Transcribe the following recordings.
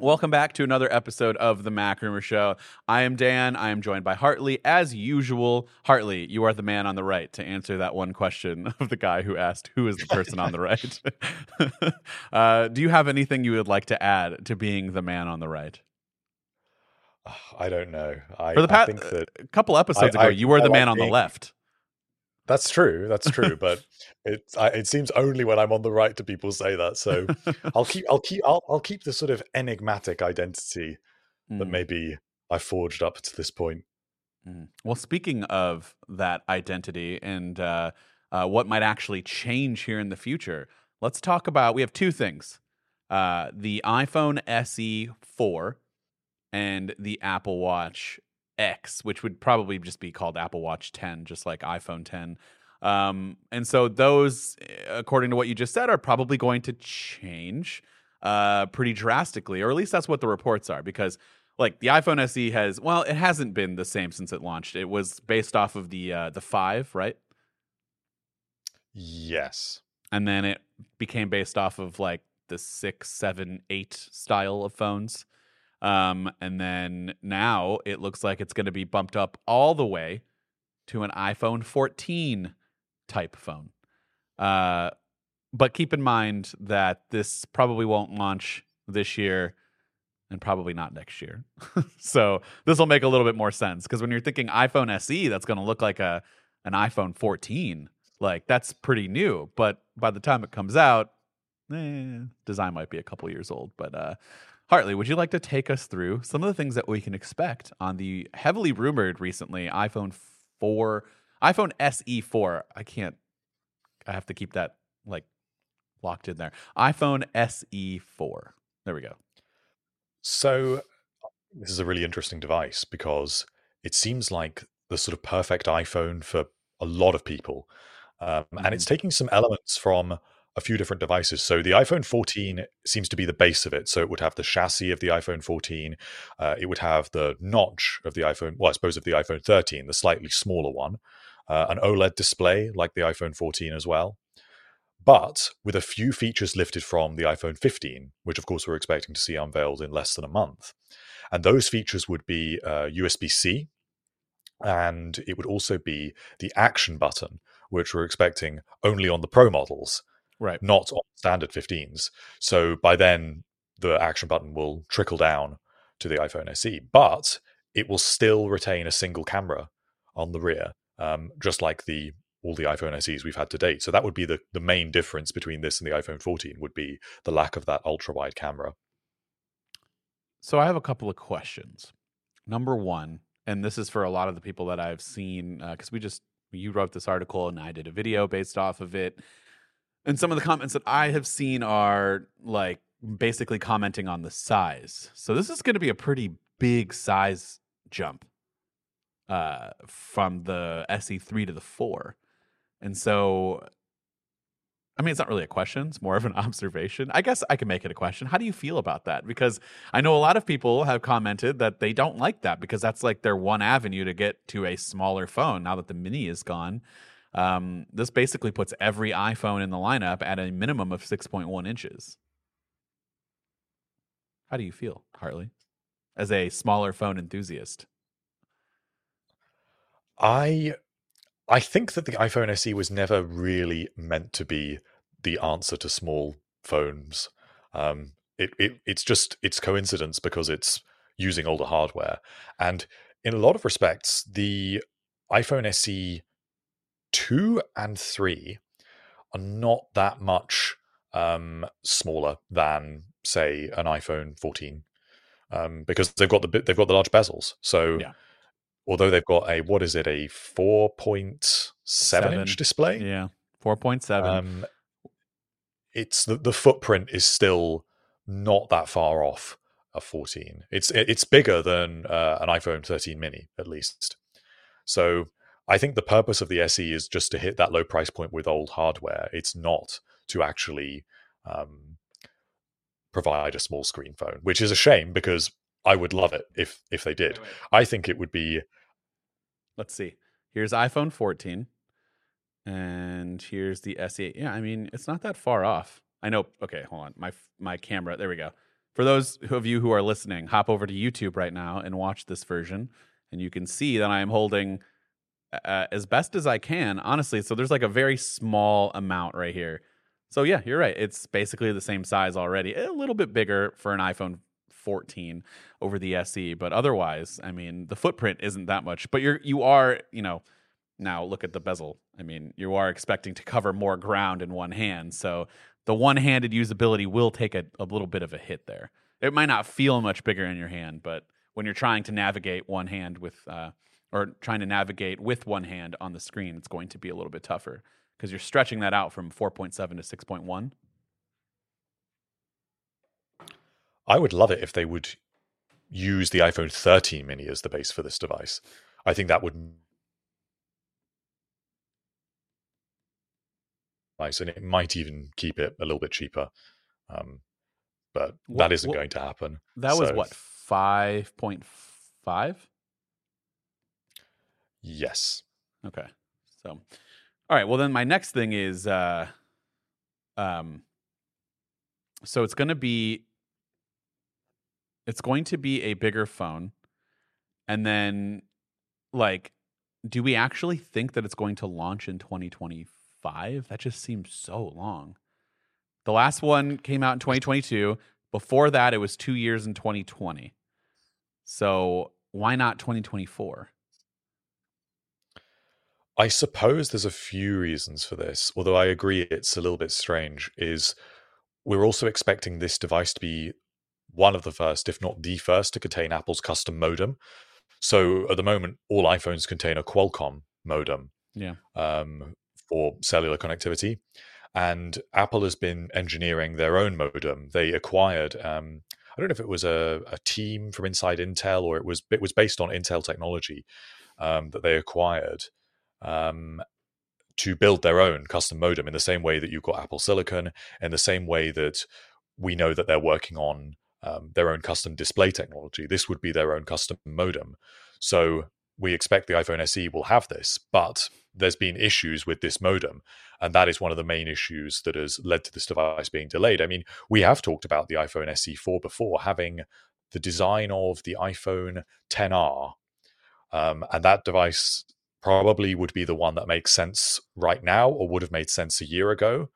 Welcome back to another episode of the MacRumors Show. I am Dan. I am joined by Hartley as usual. Hartley, you are the man on the right to answer that one question of the guy who asked who is the person on the right. uh, do you have anything you would like to add to being the man on the right? I don't know. I, For the past think that a couple episodes I- ago, I- you were the like man on the left. That's true. That's true. but it I, it seems only when I'm on the right do people say that. So I'll keep I'll keep I'll, I'll keep the sort of enigmatic identity that Mm. maybe I forged up to this point. Mm. Well, speaking of that identity and uh, uh, what might actually change here in the future, let's talk about. We have two things: uh, the iPhone SE four and the Apple Watch X, which would probably just be called Apple Watch 10, just like iPhone 10. Um, and so those, eh, according to what you just said, are probably going to change uh, pretty drastically, or at least that's what the reports are, because like the iPhone SE has, well, it hasn't been the same since it launched. It was based off of the uh, the five, right? Yes. and then it became based off of like the six, seven, eight style of phones. Um, and then now it looks like it's going to be bumped up all the way to an iPhone 14 type phone. Uh, but keep in mind that this probably won't launch this year and probably not next year. so this will make a little bit more sense because when you're thinking iPhone SE, that's going to look like a an iPhone 14 like that's pretty new but by the time it comes out eh, design might be a couple years old but uh hartley would you like to take us through some of the things that we can expect on the heavily rumored recently iphone 4 iphone se 4 i can't i have to keep that like locked in there. iphone se 4 there we go. So this is a really interesting device because it seems like the sort of perfect iPhone for a lot of people. Um, And it's taking some elements from a few different devices. So the iPhone 14 seems to be the base of it. So it would have the chassis of the iPhone 14. Uh, it would have the notch of the iPhone, well, I suppose of the iPhone 13, the slightly smaller one, uh, an OLED display like the iPhone 14 as well. But with a few features lifted from the iPhone 15, which of course we're expecting to see unveiled in less than a month. And those features would be uh, USB C, and it would also be the action button, which we're expecting only on the Pro models, right not on standard 15s. So by then, the action button will trickle down to the iPhone SE, but it will still retain a single camera on the rear, um, just like the all the iPhone SEs we've had to date. So that would be the, the main difference between this and the iPhone 14 would be the lack of that ultra wide camera. So I have a couple of questions. Number one, and this is for a lot of the people that I've seen, because we just you wrote this article and I did a video based off of it, and some of the comments that I have seen are like basically commenting on the size. So this is going to be a pretty big size jump uh, from the SE3 to the four, and so I mean, it's not really a question. It's more of an observation. I guess I can make it a question. How do you feel about that? Because I know a lot of people have commented that they don't like that because that's like their one avenue to get to a smaller phone now that the mini is gone. Um, this basically puts every iPhone in the lineup at a minimum of 6.1 inches. How do you feel, Hartley, as a smaller phone enthusiast? I I think that the iPhone SE was never really meant to be the answer to small phones. Um, it, it it's just it's coincidence because it's using older hardware, and in a lot of respects, the iPhone SE two and three are not that much um, smaller than say an iPhone 14 um, because they've got the they've got the large bezels. So Yeah. although they've got a what is it a four point seven inch display, Yeah, 4.7. um, it's the the footprint is still not that far off a 14. It's it's bigger than uh, an iPhone 13 mini at least. So I think the purpose of the SE is just to hit that low price point with old hardware. It's not to actually um, provide a small screen phone, which is a shame because I would love it if if they did. I think it would be Let's see. Here's iPhone 14, and here's the SE. Yeah, I mean, it's not that far off. I know. Okay, hold on. My my camera. There we go. For those of you who are listening, hop over to YouTube right now and watch this version, and you can see that I am holding uh, as best as I can. Honestly, so there's like a very small amount right here. So yeah, you're right. It's basically the same size already. A little bit bigger for an iPhone 14 over the SE, but otherwise, I mean, the footprint isn't that much. But you're you are, you know, now look at the bezel. I mean, you are expecting to cover more ground in one hand. So the one-handed usability will take a, a little bit of a hit there. It might not feel much bigger in your hand, but when you're trying to navigate one hand with uh, or trying to navigate with one hand on the screen, it's going to be a little bit tougher because you're stretching that out from 4.7 to 6.1. I would love it if they would use the iPhone 13 mini as the base for this device. I think that would nice, and it might even keep it a little bit cheaper. Um, but what, that isn't what, going to happen. That so. was what five point five. Yes. Okay. So, all right. Well, then my next thing is, uh, um, so it's going to be, it's going to be a bigger phone, and then, like, do we actually think that it's going to launch in 2025? That just seems so long. The last one came out in 2022. Before that, it was two years in 2020. So why not 2024? I suppose there's a few reasons for this, although I agree it's a little bit strange. Is we're also expecting this device to be one of the first, if not the first, to contain Apple's custom modem. So at the moment, all iPhones contain a Qualcomm modem yeah. um, for cellular connectivity. And Apple has been engineering their own modem. They acquired, um, I don't know if it was a, a, team from inside Intel or it was it was based on Intel technology um, that they acquired um, to build their own custom modem in the same way that you've got Apple Silicon, in the same way that we know that they're working on um, their own custom display technology. This would be their own custom modem. So we expect the iPhone SE will have this, but there's been issues with this modem. And that is one of the main issues that has led to this device being delayed. I mean, we have talked about the iPhone SE4 before having the design of the iPhone 10R. Um, and that device probably would be the one that makes sense right now or would have made sense a year ago.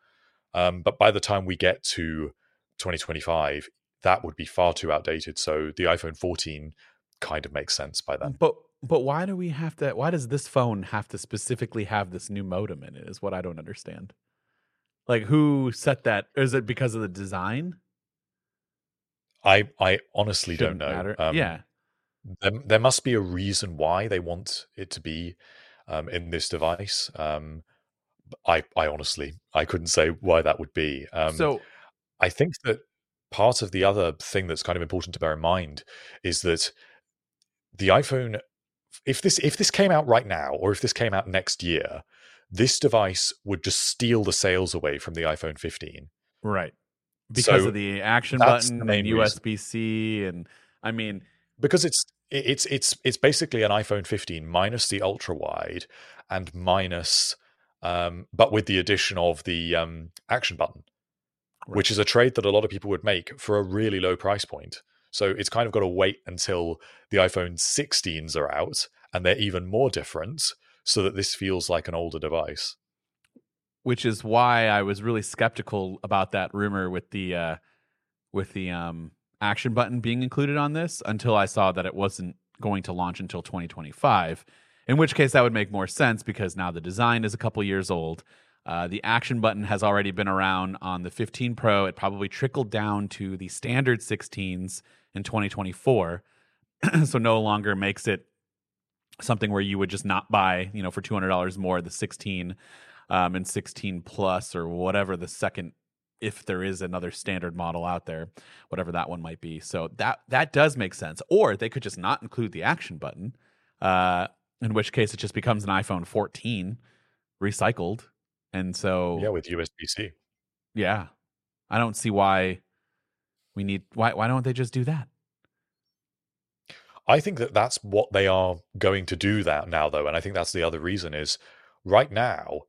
Um, but by the time we get to 2025, that would be far too outdated. So the iPhone 14 kind of makes sense by then. But but why do we have to? Why does this phone have to specifically have this new modem in it? Is what I don't understand. Like who set that? Is it because of the design? I I honestly Shouldn't don't know. Um, yeah, there, there must be a reason why they want it to be um, in this device. Um, I, I honestly, I couldn't say why that would be. Um, so, I think that part of the other thing that's kind of important to bear in mind is that the iPhone, if this if this came out right now, or if this came out next year, this device would just steal the sales away from the iPhone 15. Right. Because so of the action button and USB C, and I mean, because it's it's it's it's basically an iPhone 15 minus the ultra wide and minus um, but with the addition of the um, action button, right. which is a trade that a lot of people would make for a really low price point. So it's kind of got to wait until the iPhone 16s are out and they're even more different so that this feels like an older device. Which is why I was really skeptical about that rumor with the uh with the um action button being included on this until I saw that it wasn't going to launch until 2025. In which case, that would make more sense because now the design is a couple years old. Uh, the action button has already been around on the 15 Pro. It probably trickled down to the standard 16s in 2024. so no longer makes it something where you would just not buy, you know, for $200 more the 16 um, and 16 plus or whatever the second if there is another standard model out there, whatever that one might be. So that that does make sense. Or they could just not include the action button, uh, in which case it just becomes an iPhone 14 recycled. And so yeah, with USB C. Yeah, I don't see why we need. Why why don't they just do that? I think that that's what they are going to do that now, though, and I think that's the other reason is right now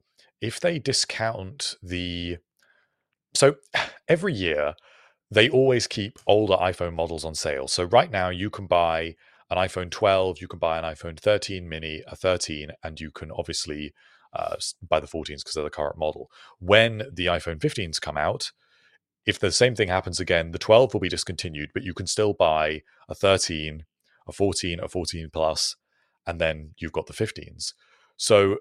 if they discount the so every year they always keep older iPhone models on sale. So right now you can buy an iPhone 12, you can buy an iPhone 13 mini, a 13, and you can obviously uh, buy the 14s because they're the current model. When the iPhone 15s come out, if the same thing happens again, the 12 will be discontinued, but you can still buy a 13, a 14, a 14 plus, and then you've got the 15s. So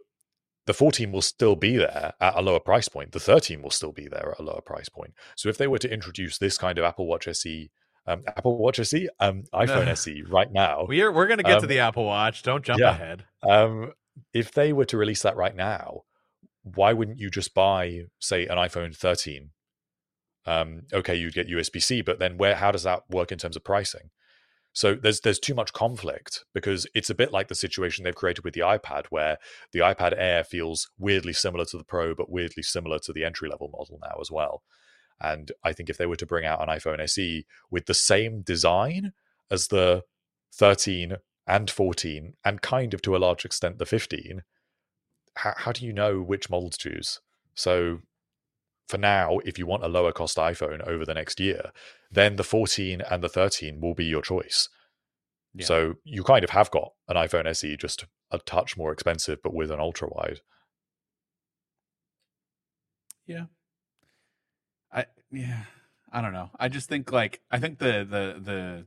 the 14 will still be there at a lower price point. The 13 will still be there at a lower price point. So if they were to introduce this kind of Apple Watch SE, um, Apple Watch SE, um, iPhone SE right now, we're we're gonna get um, to the Apple Watch. Don't jump yeah, ahead. Um, if they were to release that right now, why wouldn't you just buy, say, an iPhone 13? Um, okay, you'd get USB C, but then where? How does that work in terms of pricing? So there's there's too much conflict because it's a bit like the situation they've created with the iPad, where the iPad Air feels weirdly similar to the Pro, but weirdly similar to the entry level model now as well. And I think if they were to bring out an iPhone SE with the same design as the 13 and 14, and kind of to a large extent the 15, how, how do you know which model to choose? So for now, if you want a lower cost iPhone over the next year, then the 14 and the 13 will be your choice. Yeah. So you kind of have got an iPhone SE just a touch more expensive, but with an ultra wide. Yeah. I yeah. I don't know. I just think like I think the the the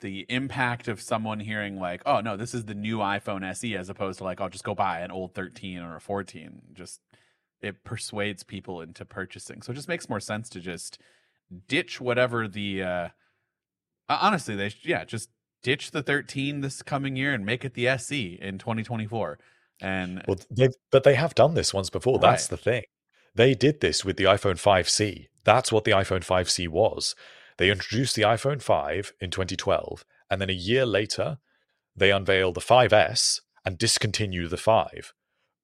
the impact of someone hearing like, oh no, this is the new iPhone SE as opposed to like, I'll just go buy an old 13 or a 14. Just it persuades people into purchasing. So it just makes more sense to just ditch whatever the uh honestly they yeah, just ditch the 13 this coming year and make it the SE in 2024. And well, they but they have done this once before. Right. That's the thing. They did this with the iPhone 5C. That's what the iPhone 5C was. They introduced the iPhone 5 in 2012, and then a year later, they unveil the 5S and discontinue the 5.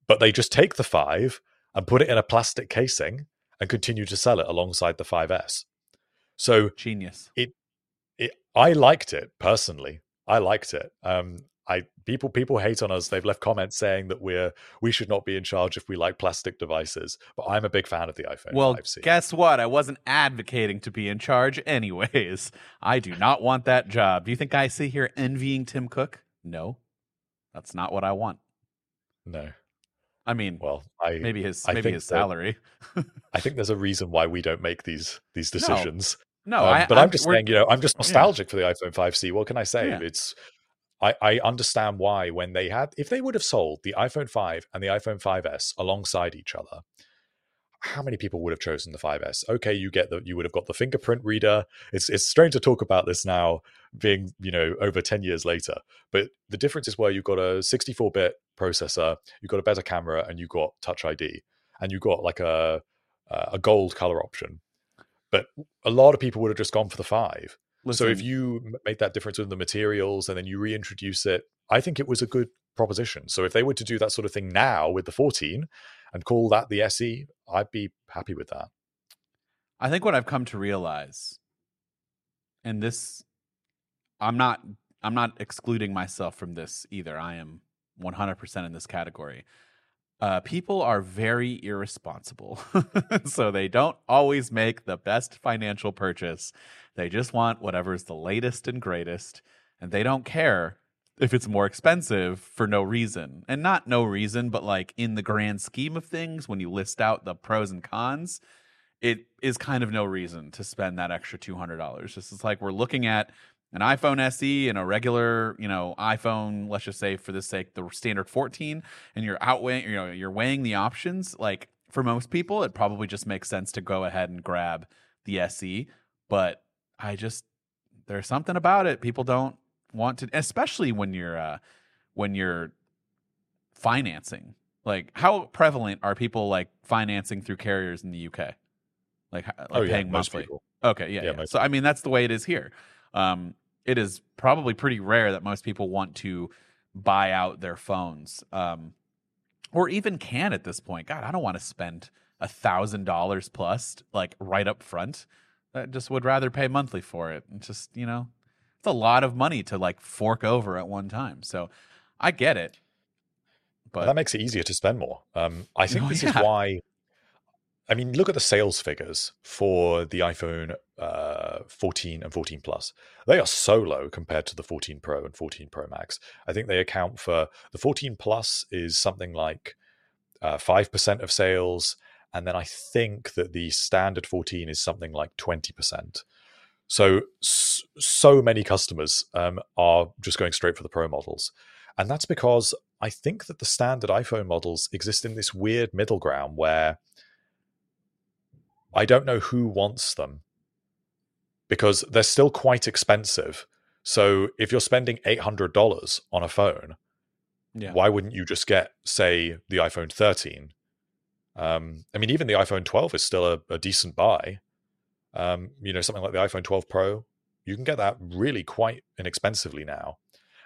But they just take the 5 and put it in a plastic casing and continue to sell it alongside the 5S. So genius. It, it I liked it personally. I liked it. Um, I people people hate on us. They've left comments saying that we're we should not be in charge if we like plastic devices. But I'm a big fan of the iPhone. Well, 5C. guess what? I wasn't advocating to be in charge, anyways. I do not want that job. Do you think I sit here envying Tim Cook? No, that's not what I want. No. I mean, well, I maybe his I maybe his salary. I think there's a reason why we don't make these these decisions. No, no um, I, but I'm, I'm just saying, you know, I'm just nostalgic yeah. for the iPhone 5C. What can I say? Yeah. It's I, I understand why when they had if they would have sold the iPhone 5 and the iPhone 5S alongside each other, how many people would have chosen the 5S? Okay, you get that you would have got the fingerprint reader. It's it's strange to talk about this now, being you know over 10 years later. But the difference is where you've got a 64-bit processor, you've got a better camera, and you've got Touch ID, and you've got like a a gold color option. But a lot of people would have just gone for the five. Listen, so if you make that difference in the materials and then you reintroduce it, I think it was a good proposition. So if they were to do that sort of thing now with the 14 and call that the SE, I'd be happy with that. I think what I've come to realize, and this, I'm not, I'm not excluding myself from this either. I am 100% in this category. Uh, people are very irresponsible. so they don't always make the best financial purchase. They just want whatever's the latest and greatest. And they don't care if it's more expensive for no reason. And not no reason, but like in the grand scheme of things, when you list out the pros and cons, it is kind of no reason to spend that extra $200. This is like we're looking at an iPhone SE and a regular, you know, iPhone, let's just say for the sake, the standard 14, and you're outweighing, you know, you're weighing the options. Like for most people, it probably just makes sense to go ahead and grab the SE. But I just there's something about it. People don't want to, especially when you're uh, when you're financing. Like, how prevalent are people like financing through carriers in the UK? Like, like oh, paying yeah, monthly. Okay, yeah. yeah. yeah. So I mean, that's the way it is here. Um, it is probably pretty rare that most people want to buy out their phones um, or even can at this point god i don't want to spend a thousand dollars plus like right up front i just would rather pay monthly for it and just you know it's a lot of money to like fork over at one time so i get it but that makes it easier to spend more um, i think oh, this yeah. is why I mean, look at the sales figures for the iPhone uh, 14 and 14 Plus. They are so low compared to the 14 Pro and 14 Pro Max. I think they account for the 14 Plus is something like uh, 5% of sales. And then I think that the standard 14 is something like 20%. So, so many customers um, are just going straight for the Pro models. And that's because I think that the standard iPhone models exist in this weird middle ground where I don't know who wants them because they're still quite expensive. So if you're spending $800 on a phone, yeah. why wouldn't you just get, say, the iPhone 13? Um, I mean, even the iPhone 12 is still a, a decent buy. Um, you know, something like the iPhone 12 Pro, you can get that really quite inexpensively now.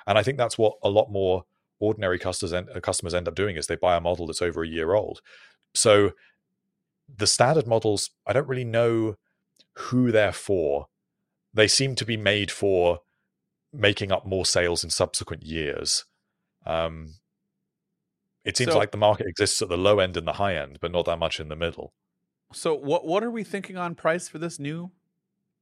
And I think that's what a lot more ordinary customers end, customers end up doing is they buy a model that's over a year old. So the standard models, I don't really know who they're for. They seem to be made for making up more sales in subsequent years. Um, it seems so, like the market exists at the low end and the high end, but not that much in the middle. So, what what are we thinking on price for this new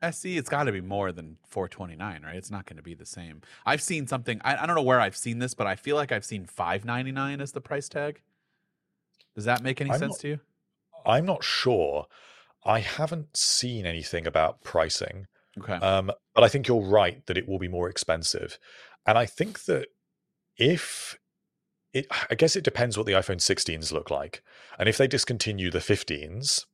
SE? It's got to be more than four twenty nine, right? It's not going to be the same. I've seen something. I, I don't know where I've seen this, but I feel like I've seen five ninety nine as the price tag. Does that make any I'm sense not, to you? I'm not sure. I haven't seen anything about pricing. Okay. Um, but I think you're right that it will be more expensive. And I think that if it, I guess it depends what the iPhone 16s look like. And if they discontinue the 15s,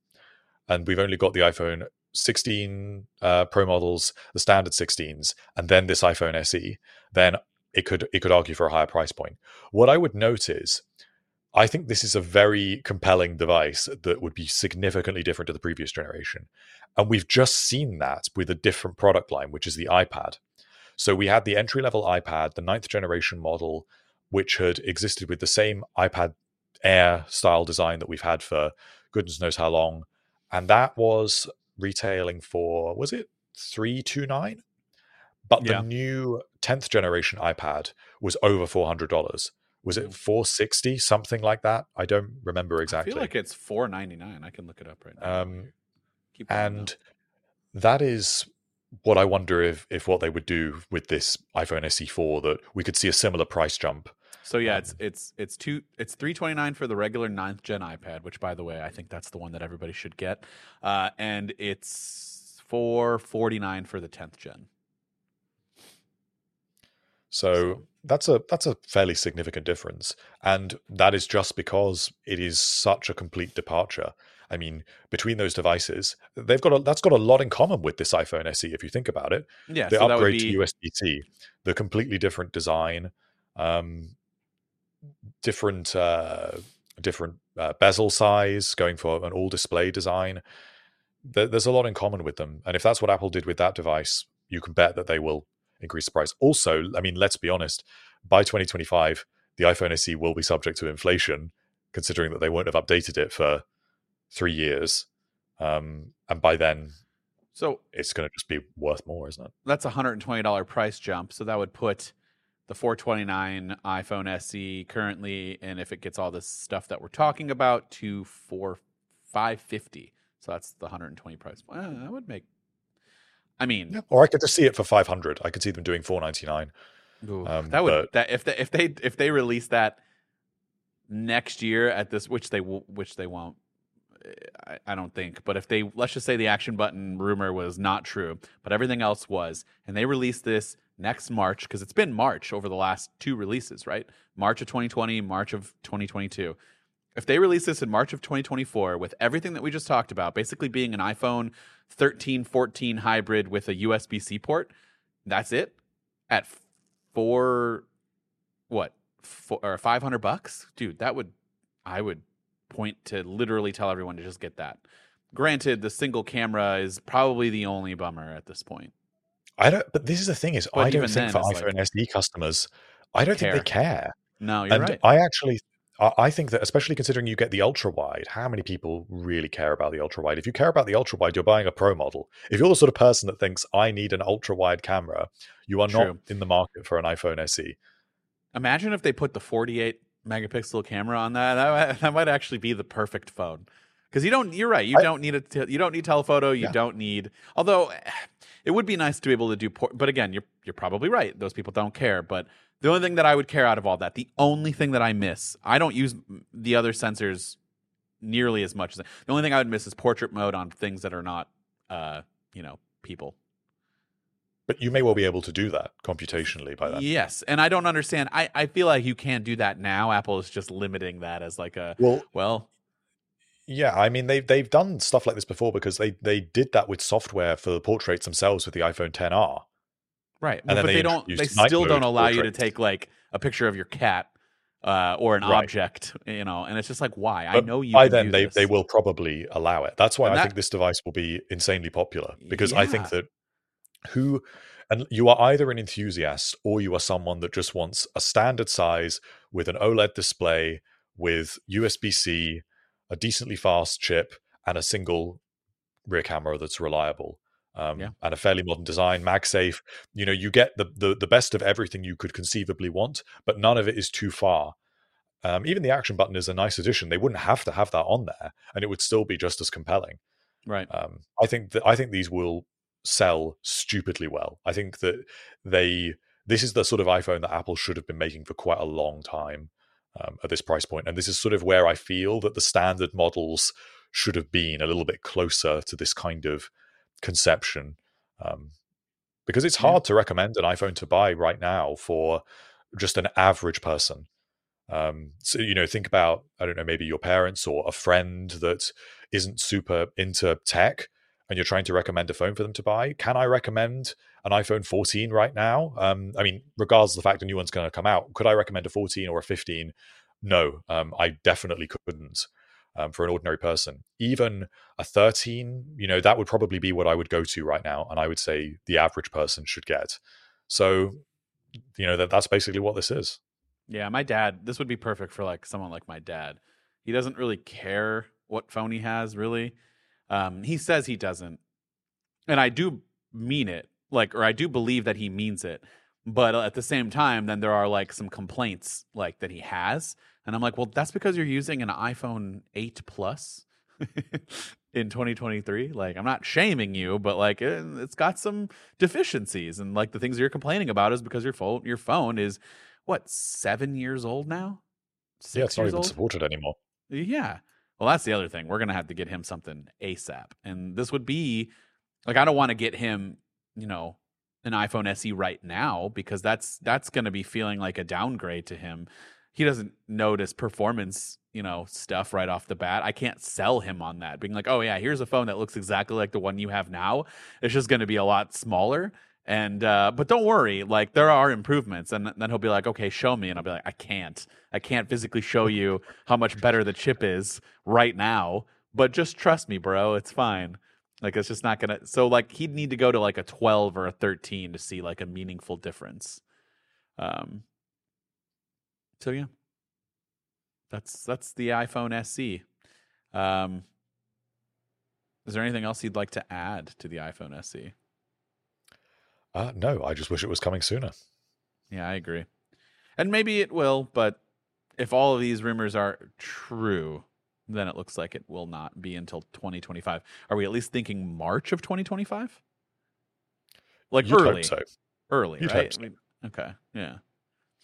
and we've only got the iPhone 16 uh, Pro models, the standard 16s, and then this iPhone SE, then it could it could argue for a higher price point. What I would note is I think this is a very compelling device that would be significantly different to the previous generation. And we've just seen that with a different product line, which is the iPad. So we had the entry level iPad, the ninth generation model, which had existed with the same iPad Air style design that we've had for goodness knows how long. And that was retailing for, was it 329? But yeah. the new 10th generation iPad was over $400 was it 460 something like that? I don't remember exactly i feel like it's 499 i can look it up right now um, and that is what i wonder if if what they would do with this iphone se4 that we could see a similar price jump so yeah it's it's it's two it's 329 for the regular ninth gen ipad which by the way i think that's the one that everybody should get uh, and it's 449 for the 10th gen so that's a that's a fairly significant difference, and that is just because it is such a complete departure. I mean, between those devices, they've got a, that's got a lot in common with this iPhone SE. If you think about it, yeah, the so upgrade be... to USB C, the completely different design, um, different uh, different uh, bezel size, going for an all display design. There, there's a lot in common with them, and if that's what Apple did with that device, you can bet that they will increase the price. Also, I mean, let's be honest, by 2025, the iPhone SE will be subject to inflation, considering that they won't have updated it for three years. Um, and by then, so it's going to just be worth more, isn't it? That's a $120 price jump. So that would put the 429 iPhone SE currently, and if it gets all this stuff that we're talking about, to four 550. So that's the 120 price. Well, that would make I mean, yeah. or I could just see it for five hundred. I could see them doing four ninety nine. Um, that would but... that if they if they if they release that next year at this, which they which they won't. I, I don't think, but if they let's just say the action button rumor was not true, but everything else was, and they release this next March because it's been March over the last two releases, right? March of 2020, March of 2022. If they release this in March of 2024 with everything that we just talked about, basically being an iPhone 13, 14 hybrid with a USB C port, that's it at four, what, four, or 500 bucks? Dude, that would, I would point to literally tell everyone to just get that. Granted, the single camera is probably the only bummer at this point. I don't, but this is the thing is, but I don't think for iPhone like, SE customers, I don't care. think they care. No, you're and right. I actually I think that, especially considering you get the ultra wide, how many people really care about the ultra wide? If you care about the ultra wide, you're buying a pro model. If you're the sort of person that thinks I need an ultra wide camera, you are True. not in the market for an iPhone SE. Imagine if they put the 48 megapixel camera on that. That, that might actually be the perfect phone. Because you don't. You're right. You I- don't need a. Te- you don't need telephoto. You Yeah. don't need. Although, it would be nice to be able to do. Por- but again, you're you're probably right. Those people don't care. But the only thing that I would care out of all that, the only thing that I miss, I don't use the other sensors nearly as much as the only thing I would miss is portrait mode on things that are not, uh, you know, people. But you may well be able to do that computationally by then. Yes, and I don't understand. I I feel like you can't do that now. Apple is just limiting that as like a Well, well. Yeah, I mean they've they've done stuff like this before because they they did that with software for the portraits themselves with the iPhone 10R. Right, And then but they they don't. They still don't allow you to take like a picture of your cat uh, or an Right. object, you know. And it's just like, why? I know you. by then they, this. they will probably allow it. That's why And I that- think this device will be insanely popular because I think that who and you are either an enthusiast or you are someone that just wants a standard size with an OLED display with USB-C, a decently fast chip, and a single rear camera that's reliable. Um, Yeah. and a fairly modern design, MagSafe. You know, you get the, the the best of everything you could conceivably want, but none of it is too far. Um, even the action button is a nice addition. They wouldn't have to have that on there, and it would still be just as compelling. right. Um, I think that I think these will sell stupidly well. I think that they this is the sort of iPhone that Apple should have been making for quite a long time um, at this price point, and this is sort of where I feel that the standard models should have been a little bit closer to this kind of conception. Um, because it's Yeah. hard to recommend an iPhone to buy right now for just an average person. Um, so you know, think about I don't know, maybe your parents or a friend that isn't super into tech, and you're trying to recommend a phone for them to buy. Can I recommend an iPhone 14 right now? Um, I mean, regardless of the fact a new one's going to come out, could I recommend a 14 or a 15? No, um, I definitely couldn't. Um, for an ordinary person, even a 13, you know, that would probably be what I would go to right now, and I would say the average person should get. So, you know, that that's basically what this is. Yeah, my dad. This would be perfect for like someone like my dad. He doesn't really care what phone he has, really. Um, he says he doesn't, and I do mean it, like, or I do believe that he means it. But at the same time, then there are like some complaints like that he has, and I'm like, well, that's because you're using an iPhone 8 Plus in 2023. Like, I'm not shaming you, but like, it, it's got some deficiencies, and like the things you're complaining about is because your phone, your phone is what seven years old now? Six yeah, it's not even old. supported anymore. Yeah. Well, that's the other thing. We're gonna have to get him something ASAP, and this would be like I don't want to get him, you know, an iPhone SE right now because that's that's gonna be feeling like a downgrade to him. He doesn't notice performance, you know, stuff right off the bat. I can't sell him on that, being like, oh yeah, here's a phone that looks exactly like the one you have now. It's just gonna be a lot smaller. And uh, but don't worry, like there are improvements, and then he'll be like, "Okay, show me," and I'll be like, "I can't, I can't physically show you how much better the chip is right now, but just trust me, bro, it's fine." Like it's just not gonna. So like he'd need to go to like a twelve or a thirteen to see like a meaningful difference. Um. So yeah, that's that's the iPhone SE. Um. Is there anything else you'd like to add to the iPhone SE? Uh, no, I just wish it was coming sooner. Yeah, I agree. And maybe it will, but if all of these rumors are true, then it looks like it will not be until 2025. Are we at least thinking March of 2025? Like You'd early, hope so. early, You'd right? hope so. I mean, okay, yeah,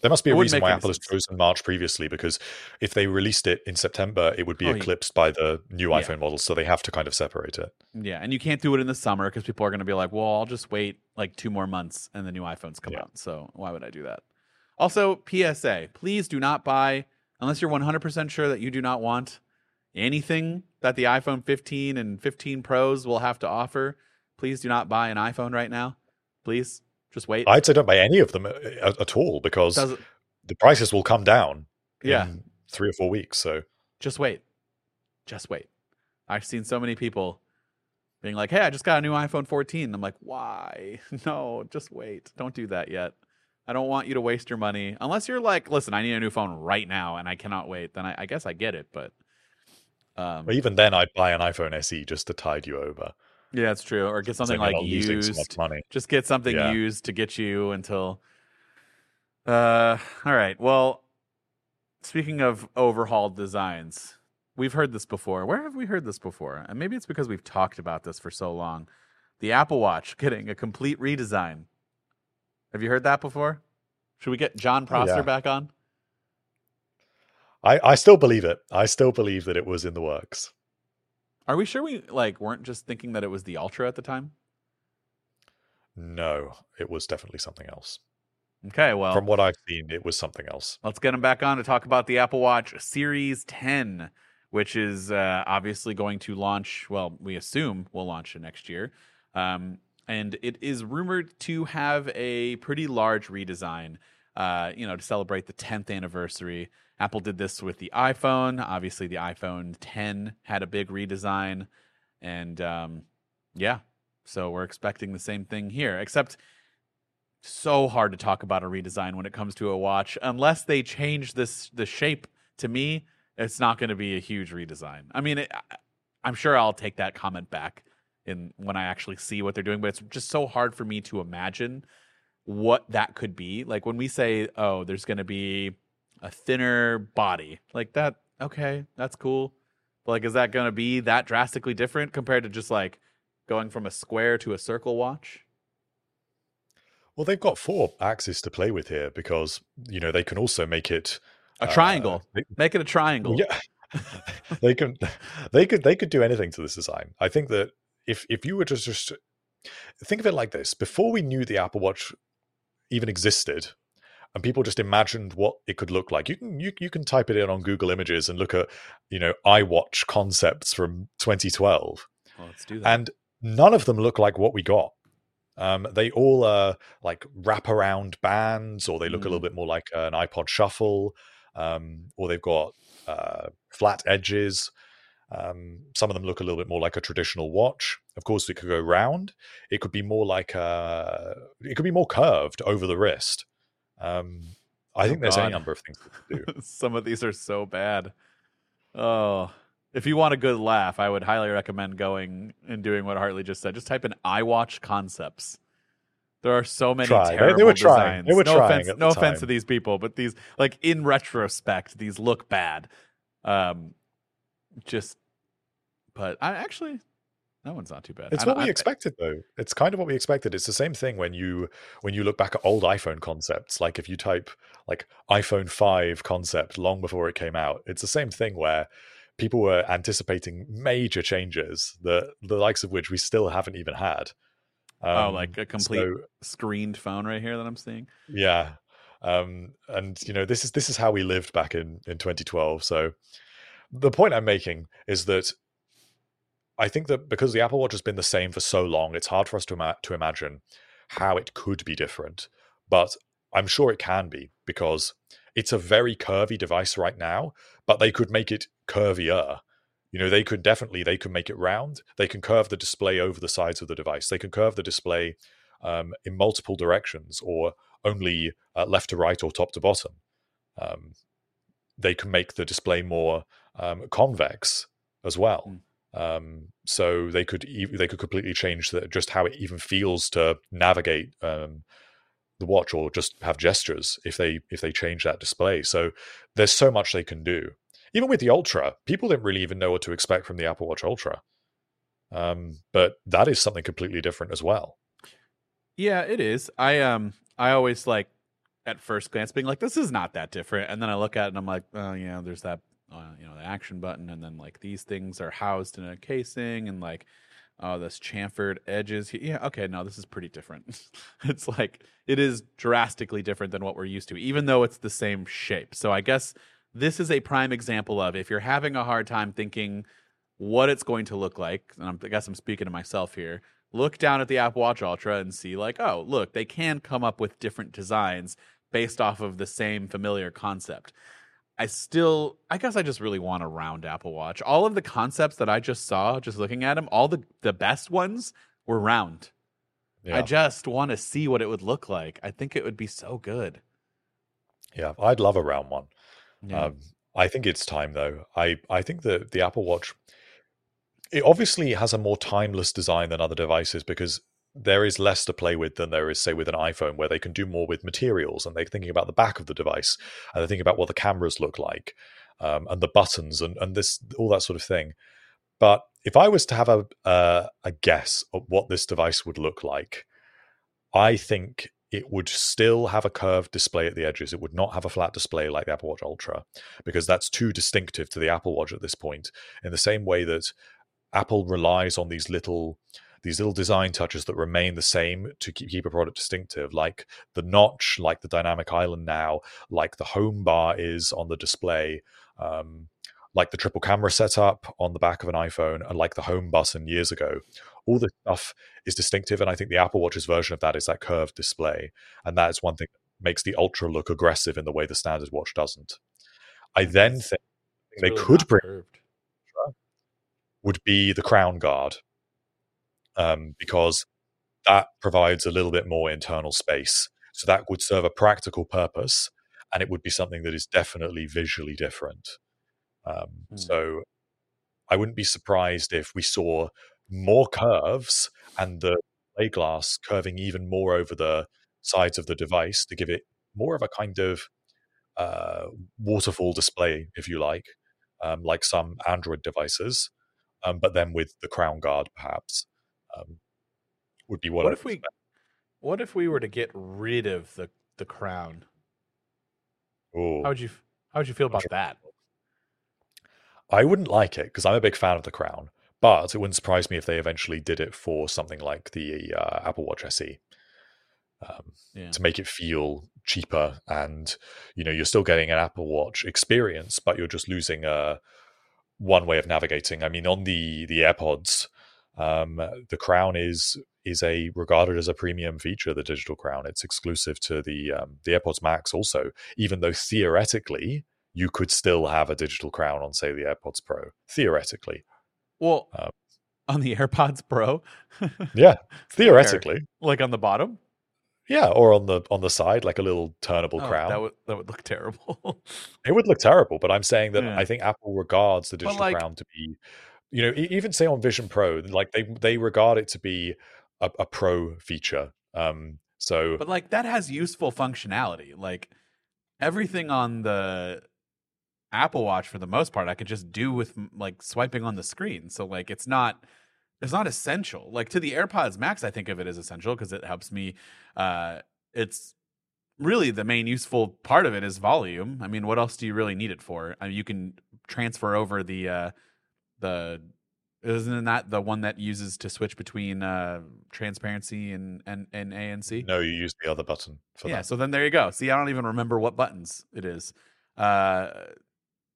There must be a reason why Apple has chosen March previously, because if they released it in September, it would be Oh, yeah. eclipsed by the new Yeah. iPhone models. So they have to kind of separate it. yeah. And you can't do it in the summer because people are going to be like, "Well, I'll just wait like two more months and the new iPhones come Yeah. out." So why would I do that? Also, PSA: Please do not buy unless you're 100% sure that you do not want anything that the iPhone 15 and 15 Pros will have to offer. Please do not buy an iPhone right now. Please, just wait. I'd say don't buy any of them uh, at, at all because Does- the prices will come down yeah, in three or four weeks. So just wait. Just wait. I've seen so many people being like, "Hey, I just got a new iPhone 14." I'm like, "Why? No, just wait. Don't do that yet. I don't want you to waste your money unless you're like, listen, I need a new phone right now and I cannot wait. Then I, I guess I get it, but um, but even then, I'd buy an iPhone SE just to tide you over. Yeah, that's true. Or get something like not losing so used. money. Just get something Yeah. used to get you until. Uh, all right. Well, speaking of overhauled designs, we've heard this before. Where have we heard this before? And maybe it's because we've talked about this for so long. The Apple Watch getting a complete redesign. Have you heard that before? Should we get Jon Prosser yeah. back on? I, I still believe it. I still believe that it was in the works. Are we sure we like weren't just thinking that it was the Ultra at the time? No, it was definitely something else. Okay, well, from what I've seen, it was something else. Let's get him back on to talk about the Apple Watch Series 10, which is uh, obviously going to launch. Well, we assume will launch next year, um, and it is rumored to have a pretty large redesign. Uh, you know, to celebrate the 10th anniversary. Apple did this with the iPhone. Obviously, the iPhone 10 had a big redesign, and um, yeah, so we're expecting the same thing here. Except, so hard to talk about a redesign when it comes to a watch, unless they change this the shape. To me, it's not going to be a huge redesign. I mean, it, I'm sure I'll take that comment back in when I actually see what they're doing, but it's just so hard for me to imagine what that could be. Like when we say, "Oh, there's going to be." A thinner body. Like that, okay, that's cool. But like, is that going to be that drastically different compared to just like going from a square to a circle watch? Well, they've got four axes to play with here because you know they can also make it a triangle. Uh, make it a triangle. Yeah, they can. They could. They could do anything to this design. I think that if if you were to just think of it like this, before we knew the Apple Watch even existed, and people just imagined what it could look like. You can you, you can type it in on Google Images and look at you know iWatch concepts from 2012. Well, let's do that. And none of them look like what we got. Um, they all are like wraparound bands, or they look mm. a little mm. bit more like an iPod Shuffle, um, or they've got uh, flat edges. Um, some of them look a little bit more like a traditional watch. Of course, it could go round. It could be more like a, it could be more curved over the wrist. Um, I oh think there's God. any number of things to do. Some of these are so bad. Oh, if you want a good laugh, I would highly recommend going and doing what Hartley just said. Just type in iWatch concepts. There are so many Try. terrible they, they were designs. Trying. They were no trying offense, no offense to these people, but these like in retrospect, these look bad. Um, just, but I actually that one's not too bad. It's what we I, expected, though. It's kind of what we expected. It's the same thing when you when you look back at old iPhone concepts. Like if you type like iPhone five concept long before it came out, it's the same thing where people were anticipating major changes, the the likes of which we still haven't even had. Um, oh, like a complete so, screened phone right here that I'm seeing. Yeah, um, and you know this is this is how we lived back in in 2012. So the point I'm making is that I think that because the Apple Watch has been the same for so long, it's hard for us to, ima- to imagine how it could be different. But I'm sure it can be because it's a very curvy device right now, but they could make it curvier. You know, they could definitely they can make it round. They can curve the display over the sides of the device. They can curve the display um, in multiple directions, or only uh, left to right or top to bottom. Um, they can make the display more um, convex as well. Mm. Um, so they could they could completely change the, just how it even feels to navigate um, the watch or just have gestures if they if they change that display. So there's so much they can do. Even with the Ultra, people didn't really even know what to expect from the Apple Watch Ultra. Um, but that is something completely different as well. Yeah, it is. I um I always like at first glance being like, this is not that different, and then I look at it and I'm like, oh yeah, there's that uh, you know the action button and then like these things are housed in a casing and like oh this chamfered edges here. yeah okay no this is pretty different it's like it is drastically different than what we're used to even though it's the same shape so i guess this is a prime example of if you're having a hard time thinking what it's going to look like and I'm, i guess i'm speaking to myself here look down at the apple watch ultra and see like oh look they can come up with different designs based off of the same familiar concept I still, I guess I just really want a round Apple Watch. All of the concepts that I just saw, just looking at them, all the the best ones were round. Yeah. I just want to see what it would look like. I think it would be so good. Yeah, I'd love a round one. Yeah. Um, I think it's time though. I I think that the Apple Watch, it obviously has a more timeless design than other devices because there is less to play with than there is, say, with an iPhone, where they can do more with materials and they're thinking about the back of the device and they're thinking about what the cameras look like. um, and the buttons and and this all that sort of thing. But if I was to have a uh, a guess of what this device would look like, I think it would still have a curved display at the edges. It would not have a flat display like the Apple Watch Ultra because that's too distinctive to the Apple Watch at this point. In the same way that Apple relies on these little these little design touches that remain the same to keep a product distinctive, like the notch, like the dynamic island now, like the home bar is on the display. Um, like the triple camera setup on the back of an iPhone and like the home button years ago. All this stuff is distinctive, and I think the Apple Watch's version of that is that curved display, and that is one thing that makes the Ultra look aggressive in the way the standard watch doesn't. I then think It's they really could bring curved. would be the crown guard, um, because that provides a little bit more internal space. So that would serve a practical purpose, and it would be something that is definitely visually different. Um, Hmm. So I wouldn't be surprised if we saw more curves and the play glass curving even more over the sides of the device to give it more of a kind of uh, waterfall display, if you like, um, like some Android devices, um, but then with the crown guard, perhaps, um, would be what, What I if we expect. what if we were to get rid of the the crown? Ooh. How would you how would you feel about that? I wouldn't like it because I'm a big fan of the crown, but it wouldn't surprise me if they eventually did it for something like the uh, Apple Watch SE um, Yeah. to make it feel cheaper. And you know, you're still getting an Apple Watch experience, but you're just losing uh, one way of navigating. I mean, on the the AirPods, um, the crown is is a regarded as a premium feature. The digital crown, it's exclusive to the um, the AirPods Max, also. Even though theoretically you could still have a digital crown on, say, the AirPods Pro. Theoretically, Well, Um, on the AirPods Pro, yeah, theoretically, like on the bottom, yeah, or on the on the side, like a little turnable Oh, crown. that would that would look terrible. it would look terrible, but I'm saying that Yeah. I think Apple regards the digital like- crown to be, you know, even say on Vision Pro, like they they regard it to be a, a pro feature. Um, so but like that has useful functionality. Like everything on the Apple Watch for the most part I could just do with like swiping on the screen. So like it's not it's not essential. Like to the AirPods Max I think of it as essential because it helps me uh it's really the main useful part of it is volume. I mean, what else do you really need it for? I mean, you can transfer over the uh the isn't that the one that uses to switch between uh transparency and and, and ANC? no, you use the other button for yeah, that. so then there you go. See, I don't even remember what buttons it is. Uh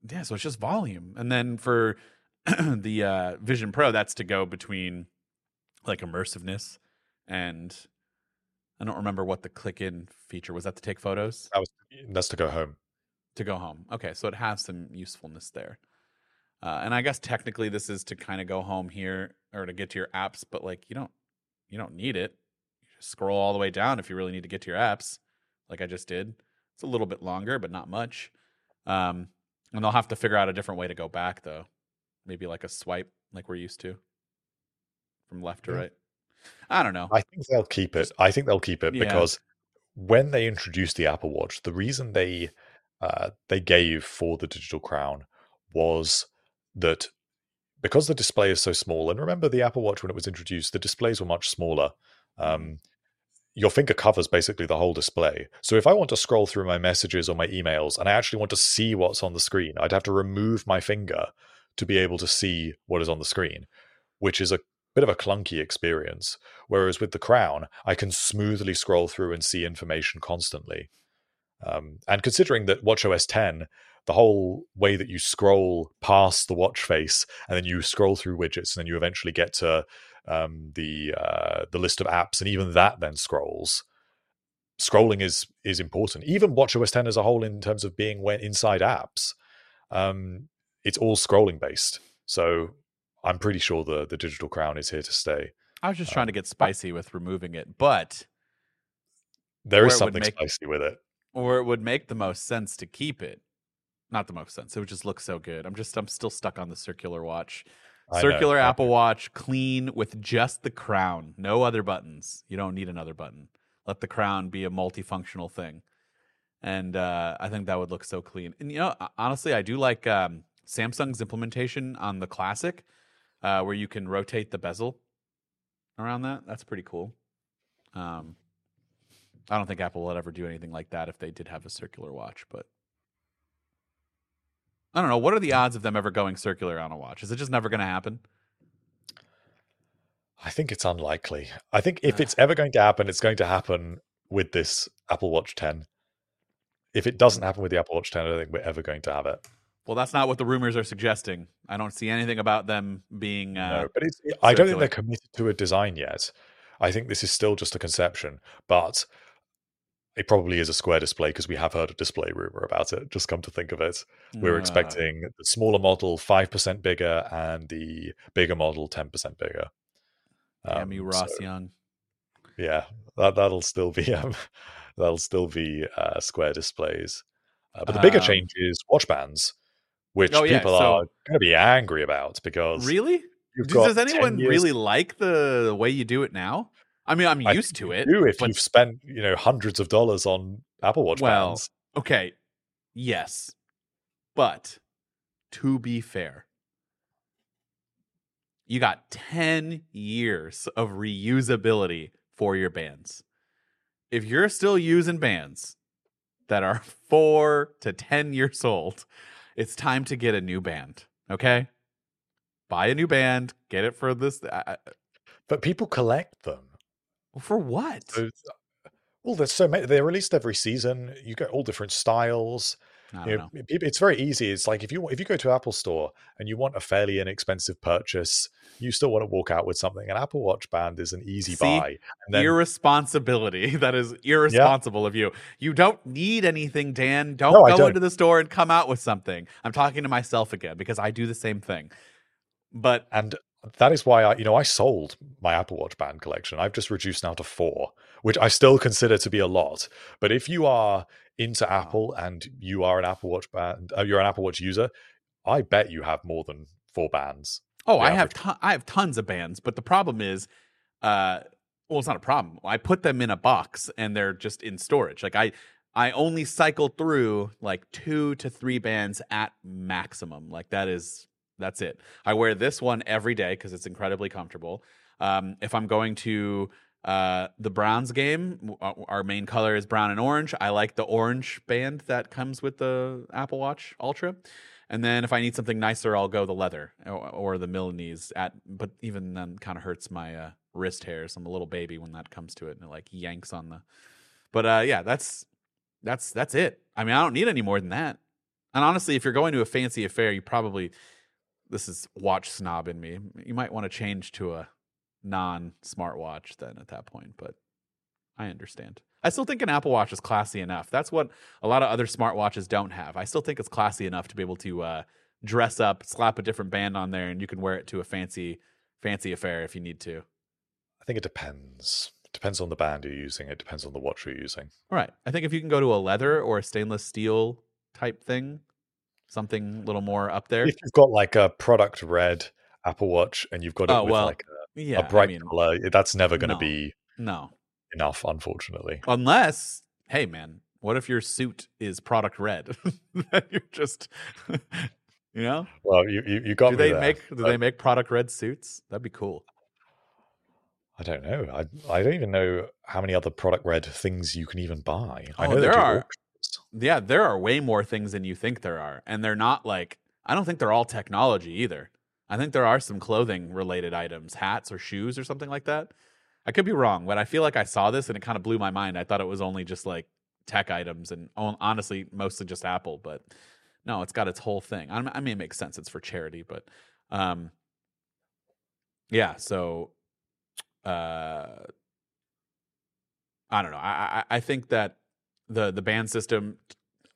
yeah, so it's just volume. And then for the uh Vision Pro, that's to go between like immersiveness and I don't remember what the click in feature was that to take photos That was that's to go home. to go home. Okay, so it has some usefulness there. Uh, and I guess technically this is to kind of go home here or to get to your apps, but like you don't you don't need it. You just scroll all the way down if you really need to get to your apps, like I just did. It's a little bit longer, but not much. Um, and they'll have to figure out a different way to go back though. Maybe like a swipe like we're used to from left to Yeah. right. I don't know. I think they'll keep it. I think they'll keep it Yeah. because when they introduced the Apple Watch, the reason they uh, they gave for the digital crown was that because the display is so small. And remember, the Apple Watch when it was introduced, the displays were much smaller. Um, your finger covers basically the whole display. So if I want to scroll through my messages or my emails and I actually want to see what's on the screen, I'd have to remove my finger to be able to see what is on the screen, which is a bit of a clunky experience. Whereas with the crown, I can smoothly scroll through and see information constantly. Um, and considering that WatchOS 10, the whole way that you scroll past the watch face and then you scroll through widgets and then you eventually get to um, the uh, the list of apps and even that then scrolls. Scrolling is is important. Even WatchOS 10 as a whole, in terms of being when inside apps, um, it's all scrolling based. So I'm pretty sure the the digital crown is here to stay. I was just trying to get spicy with removing it, but There is something make- spicy with it. or it would make the most sense to keep it. Not the most sense. It would just look so good. I'm just I'm still stuck on the circular watch. I Circular Apple Watch, clean with just the crown, no other buttons. You don't need another button. Let the crown be a multifunctional thing. and uh, I think that would look so clean. And you know, honestly, I do like um, Samsung's implementation on the Classic, uh, where you can rotate the bezel around that. That's pretty cool. Um, I don't think Apple will ever do anything like that if they did have a circular watch, but I don't know. What are the odds of them ever going circular on a watch? Is it just never going to happen? I think it's unlikely. I think if it's ever going to happen, it's going to happen with this Apple Watch 10. If it doesn't happen with the Apple Watch 10, I don't think we're ever going to have it. Well, that's not what the rumors are suggesting. I don't see anything about them being. Uh, no, but it's, I don't think they're committed to a design yet. I think this is still just a conception, but it probably is a square display because we have heard a display rumor about it. Just come to think of it, we're uh, expecting the smaller model five percent bigger and the bigger model ten percent bigger. Um, yeah, Ross so, Young. Yeah, that that'll still be um, that'll still be uh, square displays. Uh, but the bigger um, change is watch bands, which oh, yeah, people so, are going to be angry about because really, does anyone really like the way you do it now? I mean, I'm used to it. Do if but... you've spent you know hundreds of dollars on Apple Watch well, bands. Okay, yes, but to be fair, you got 10 years of reusability for your bands. If you're still using bands that are four to 10 years old, it's time to get a new band. Okay. Buy a new band, get it for this. Uh, but people collect them. For what? So, well, there's so many. They're released every season. You get all different styles. You know, know. It's very easy. It's like if you if you go to Apple Store and you want a fairly inexpensive purchase, you still want to walk out with something. An Apple Watch band is an easy See, buy. And then, irresponsibility. That is irresponsible yeah. of you. You don't need anything, Dan. Don't no, go don't. into the store and come out with something. I'm talking to myself again because I do the same thing. But and that is why I, you know, I sold my Apple Watch band collection. I've just reduced now to four, which I still consider to be a lot. But if you are into Apple and you are an Apple Watch band, uh, you're an Apple Watch user, I bet you have more than four bands. Oh, I have ton- I have tons of bands, but the problem is, uh, well, it's not a problem. I put them in a box and they're just in storage. Like I, I only cycle through like two to three bands at maximum. Like that is that's it. I wear this one every day because it's incredibly comfortable. Um, if I'm going to uh, the Browns game, our main color is brown and orange. I like the orange band that comes with the Apple Watch Ultra. And then if I need something nicer, I'll go the leather or, or the Milanese. At but even then, kind of hurts my uh, wrist hairs. I'm a little baby when that comes to it, and it like yanks on the. But uh, yeah, that's that's that's it. I mean, I don't need any more than that. And honestly, if you're going to a fancy affair, you probably this is watch snob in me. You might want to change to a non smartwatch then at that point, but I understand. I still think an Apple Watch is classy enough. That's what a lot of other smartwatches don't have. I still think it's classy enough to be able to uh, dress up, slap a different band on there, and you can wear it to a fancy, fancy affair if you need to. I think it depends. It depends on the band you're using. It depends on the watch you're using. All right. I think if you can go to a leather or a stainless steel type thing, something a little more up there. If you've got like a product red Apple Watch and you've got it oh, with well, like a, yeah, a bright I mean, color, eh, that's never going to no, be no enough, unfortunately. Unless, hey man, what if your suit is product red? you're just, you know. Well, you you, you got. Do they there. make do they make product red suits? That'd be cool. I don't know. I I don't even know how many other product red things you can even buy. Oh, I know there are. Yeah, there are way more things than you think there are, and they're not like. I don't think they're all technology either. I think there are some clothing related items, hats or shoes or something like that. I could be wrong, but I feel like I saw this and it kind of blew my mind. I thought it was only just like tech items and honestly mostly just Apple, but no, it's got its whole thing. I mean, it makes sense. It's for charity, but um, yeah. So uh, I don't know. I, I I think that the the band system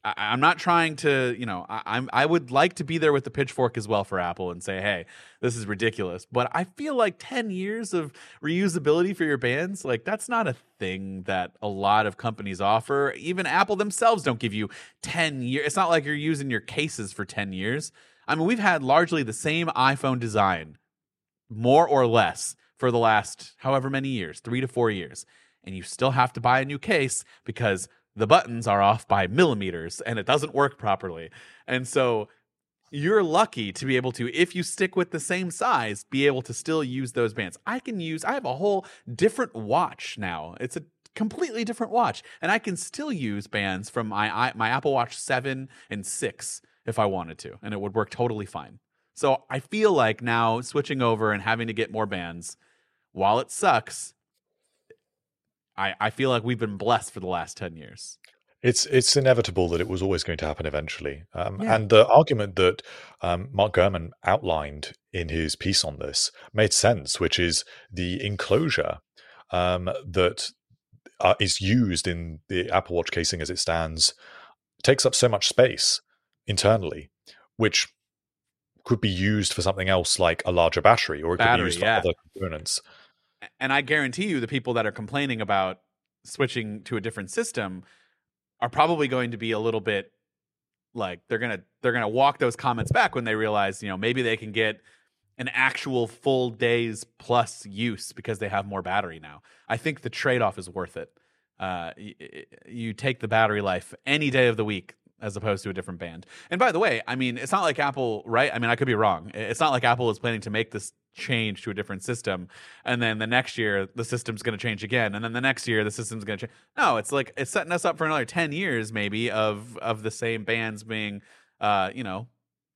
I, am not trying to, you know, I, am I would like to be there with the pitchfork as well for Apple and say, hey, this is ridiculous. But I feel like 10 years of reusability for your bands, like that's not a thing that a lot of companies offer. Even Apple themselves don't give you 10 years. It's not like you're using your cases for 10 years. I mean, we've had largely the same iPhone design, more or less, for the last however many years, three to four years. And you still have to buy a new case because the buttons are off by millimeters and it doesn't work properly. And so you're lucky to be able to, if you stick with the same size, be able to still use those bands. I can use, I have a whole different watch now. It's a completely different watch, and I can still use bands from my my Apple Watch 7 and 6 if I wanted to, and it would work totally fine. So I feel like now switching over and having to get more bands, while it sucks, I, I feel like we've been blessed for the last 10 years. It's it's inevitable that it was always going to happen eventually. Um, yeah. And the argument that um, Mark Gurman outlined in his piece on this made sense, which is the enclosure um, that uh, is used in the Apple Watch casing as it stands takes up so much space internally, which could be used for something else like a larger battery, or it battery, could be used for yeah. other components. And I guarantee you, the people that are complaining about switching to a different system are probably going to be a little bit like they're gonna they're gonna walk those comments back when they realize you know maybe they can get an actual full day's plus use because they have more battery now. I think the trade off is worth it. Uh, you take the battery life any day of the week as opposed to a different band. And by the way, I mean, it's not like Apple, right? I mean, I could be wrong. It's not like Apple is planning to make this change to a different system and then the next year the system's going to change again and then the next year the system's going to change. No, it's like it's setting us up for another 10 years maybe of of the same bands being uh, you know,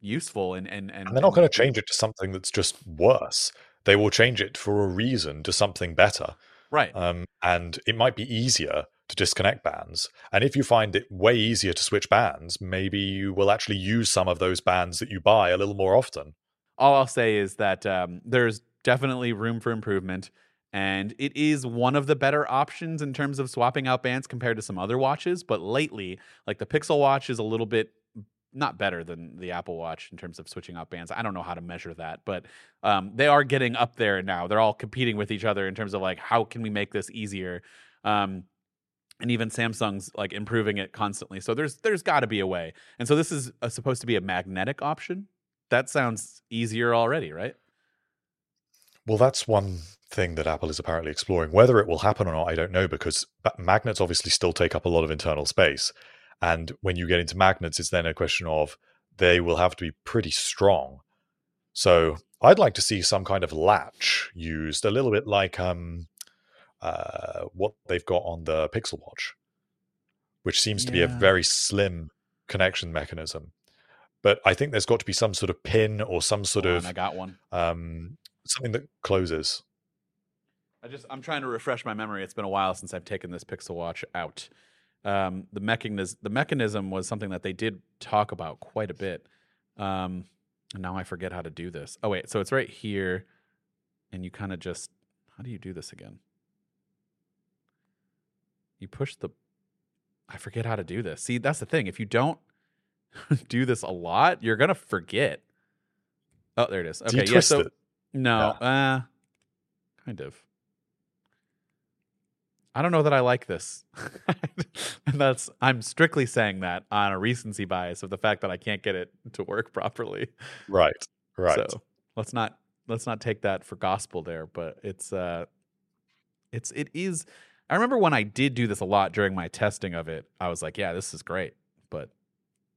useful and and and, and they're not going to change it to something that's just worse. They will change it for a reason to something better. Right. Um, and it might be easier to disconnect bands. And if you find it way easier to switch bands, maybe you will actually use some of those bands that you buy a little more often. All I'll say is that um, there's definitely room for improvement. And it is one of the better options in terms of swapping out bands compared to some other watches. But lately, like the Pixel Watch is a little bit not better than the Apple Watch in terms of switching out bands. I don't know how to measure that, but um, they are getting up there now. They're all competing with each other in terms of like how can we make this easier. Um, and even Samsung's like improving it constantly. So there's there's got to be a way. And so this is a, supposed to be a magnetic option. That sounds easier already, right? Well, that's one thing that Apple is apparently exploring. Whether it will happen or not, I don't know because magnets obviously still take up a lot of internal space. And when you get into magnets, it's then a question of they will have to be pretty strong. So I'd like to see some kind of latch used, a little bit like um, uh, what they've got on the Pixel Watch, which seems to be a very slim connection mechanism. But I think there's got to be some sort of pin or some sort Hold of on, I got one. Um, something that closes. I just I'm trying to refresh my memory. It's been a while since I've taken this Pixel Watch out. Um, the mechanism the mechanism was something that they did talk about quite a bit. Um, and now I forget how to do this. Oh wait, so it's right here, and you kind of just how do you do this again? You push the. I forget how to do this. See, that's the thing. If you don't do this a lot, you're gonna forget. Oh, there it is. Okay, yeah. So it? no, yeah. uh, kind of. I don't know that I like this. and that's I'm strictly saying that on a recency bias of the fact that I can't get it to work properly. Right. Right. So let's not let's not take that for gospel there, but it's uh it's it is I remember when I did do this a lot during my testing of it, I was like, yeah, this is great. But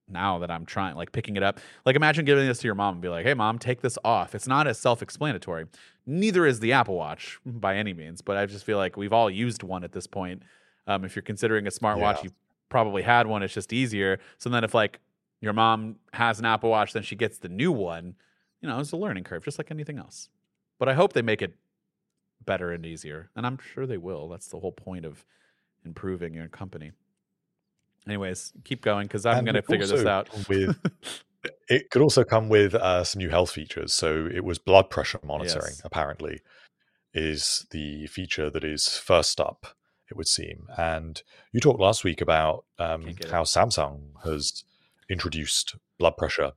now that I'm trying, like picking it up, like imagine giving this to your mom and be like, hey, mom, take this off. It's not as self explanatory. Neither is the Apple Watch by any means, but I just feel like we've all used one at this point. Um, if you're considering a smartwatch, yeah. you probably had one. It's just easier. So then if like your mom has an Apple Watch, then she gets the new one, you know, it's a learning curve, just like anything else. But I hope they make it better and easier. And I'm sure they will. That's the whole point of improving your company. Anyways, keep going because I'm going to figure this out. with it could also come with uh, some new health features. So it was blood pressure monitoring. Yes. Apparently, is the feature that is first up. It would seem. And you talked last week about um, how it. Samsung has introduced blood pressure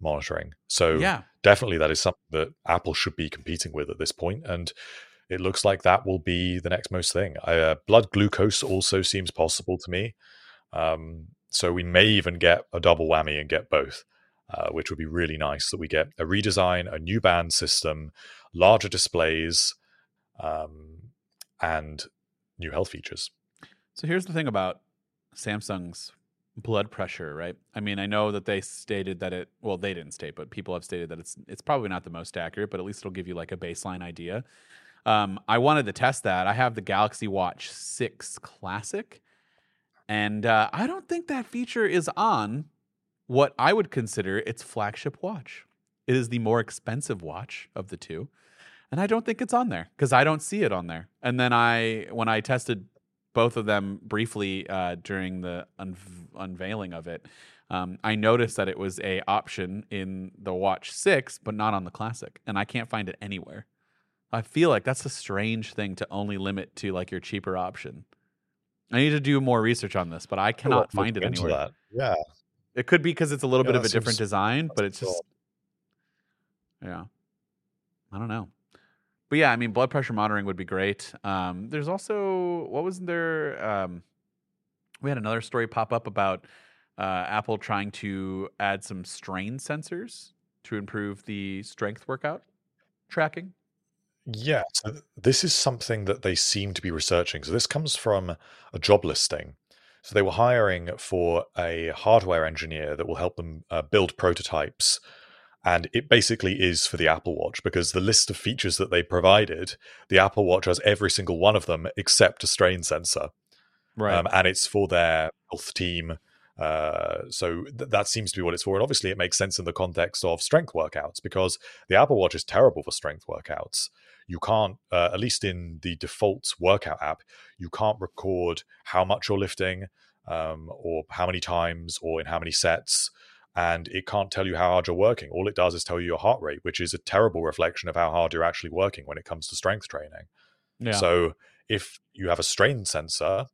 monitoring. So yeah. definitely that is something that Apple should be competing with at this point. And it looks like that will be the next most thing. Uh, blood glucose also seems possible to me. Um, so we may even get a double whammy and get both, uh, which would be really nice that we get a redesign, a new band system, larger displays, um, and new health features. So here's the thing about Samsung's blood pressure, right? I mean, I know that they stated that it well, they didn't state, but people have stated that it's it's probably not the most accurate, but at least it'll give you like a baseline idea. Um, I wanted to test that. I have the Galaxy Watch 6 Classic, and uh, I don't think that feature is on what I would consider its flagship watch. It is the more expensive watch of the two, and I don't think it's on there because I don't see it on there. And then I, when I tested both of them briefly uh, during the un- unveiling of it, um, I noticed that it was a option in the Watch Six, but not on the Classic, and I can't find it anywhere. I feel like that's a strange thing to only limit to like your cheaper option. I need to do more research on this, but I cannot find it anywhere. That. Yeah, it could be because it's a little yeah, bit of a different design, but it's just yeah. I don't know but yeah, I mean, blood pressure monitoring would be great. Um, there's also what was there? Um, we had another story pop up about uh, Apple trying to add some strain sensors to improve the strength workout tracking. Yeah, so this is something that they seem to be researching. So this comes from a job listing. So they were hiring for a hardware engineer that will help them uh, build prototypes and it basically is for the Apple Watch because the list of features that they provided, the Apple Watch has every single one of them except a strain sensor. Right. Um, and it's for their health team. Uh, so th- that seems to be what it's for. And obviously, it makes sense in the context of strength workouts because the Apple Watch is terrible for strength workouts. You can't, uh, at least in the default workout app, you can't record how much you're lifting um, or how many times or in how many sets and it can't tell you how hard you're working. All it does is tell you your heart rate, which is a terrible reflection of how hard you're actually working when it comes to strength training. Yeah. So if you have a strain sensor,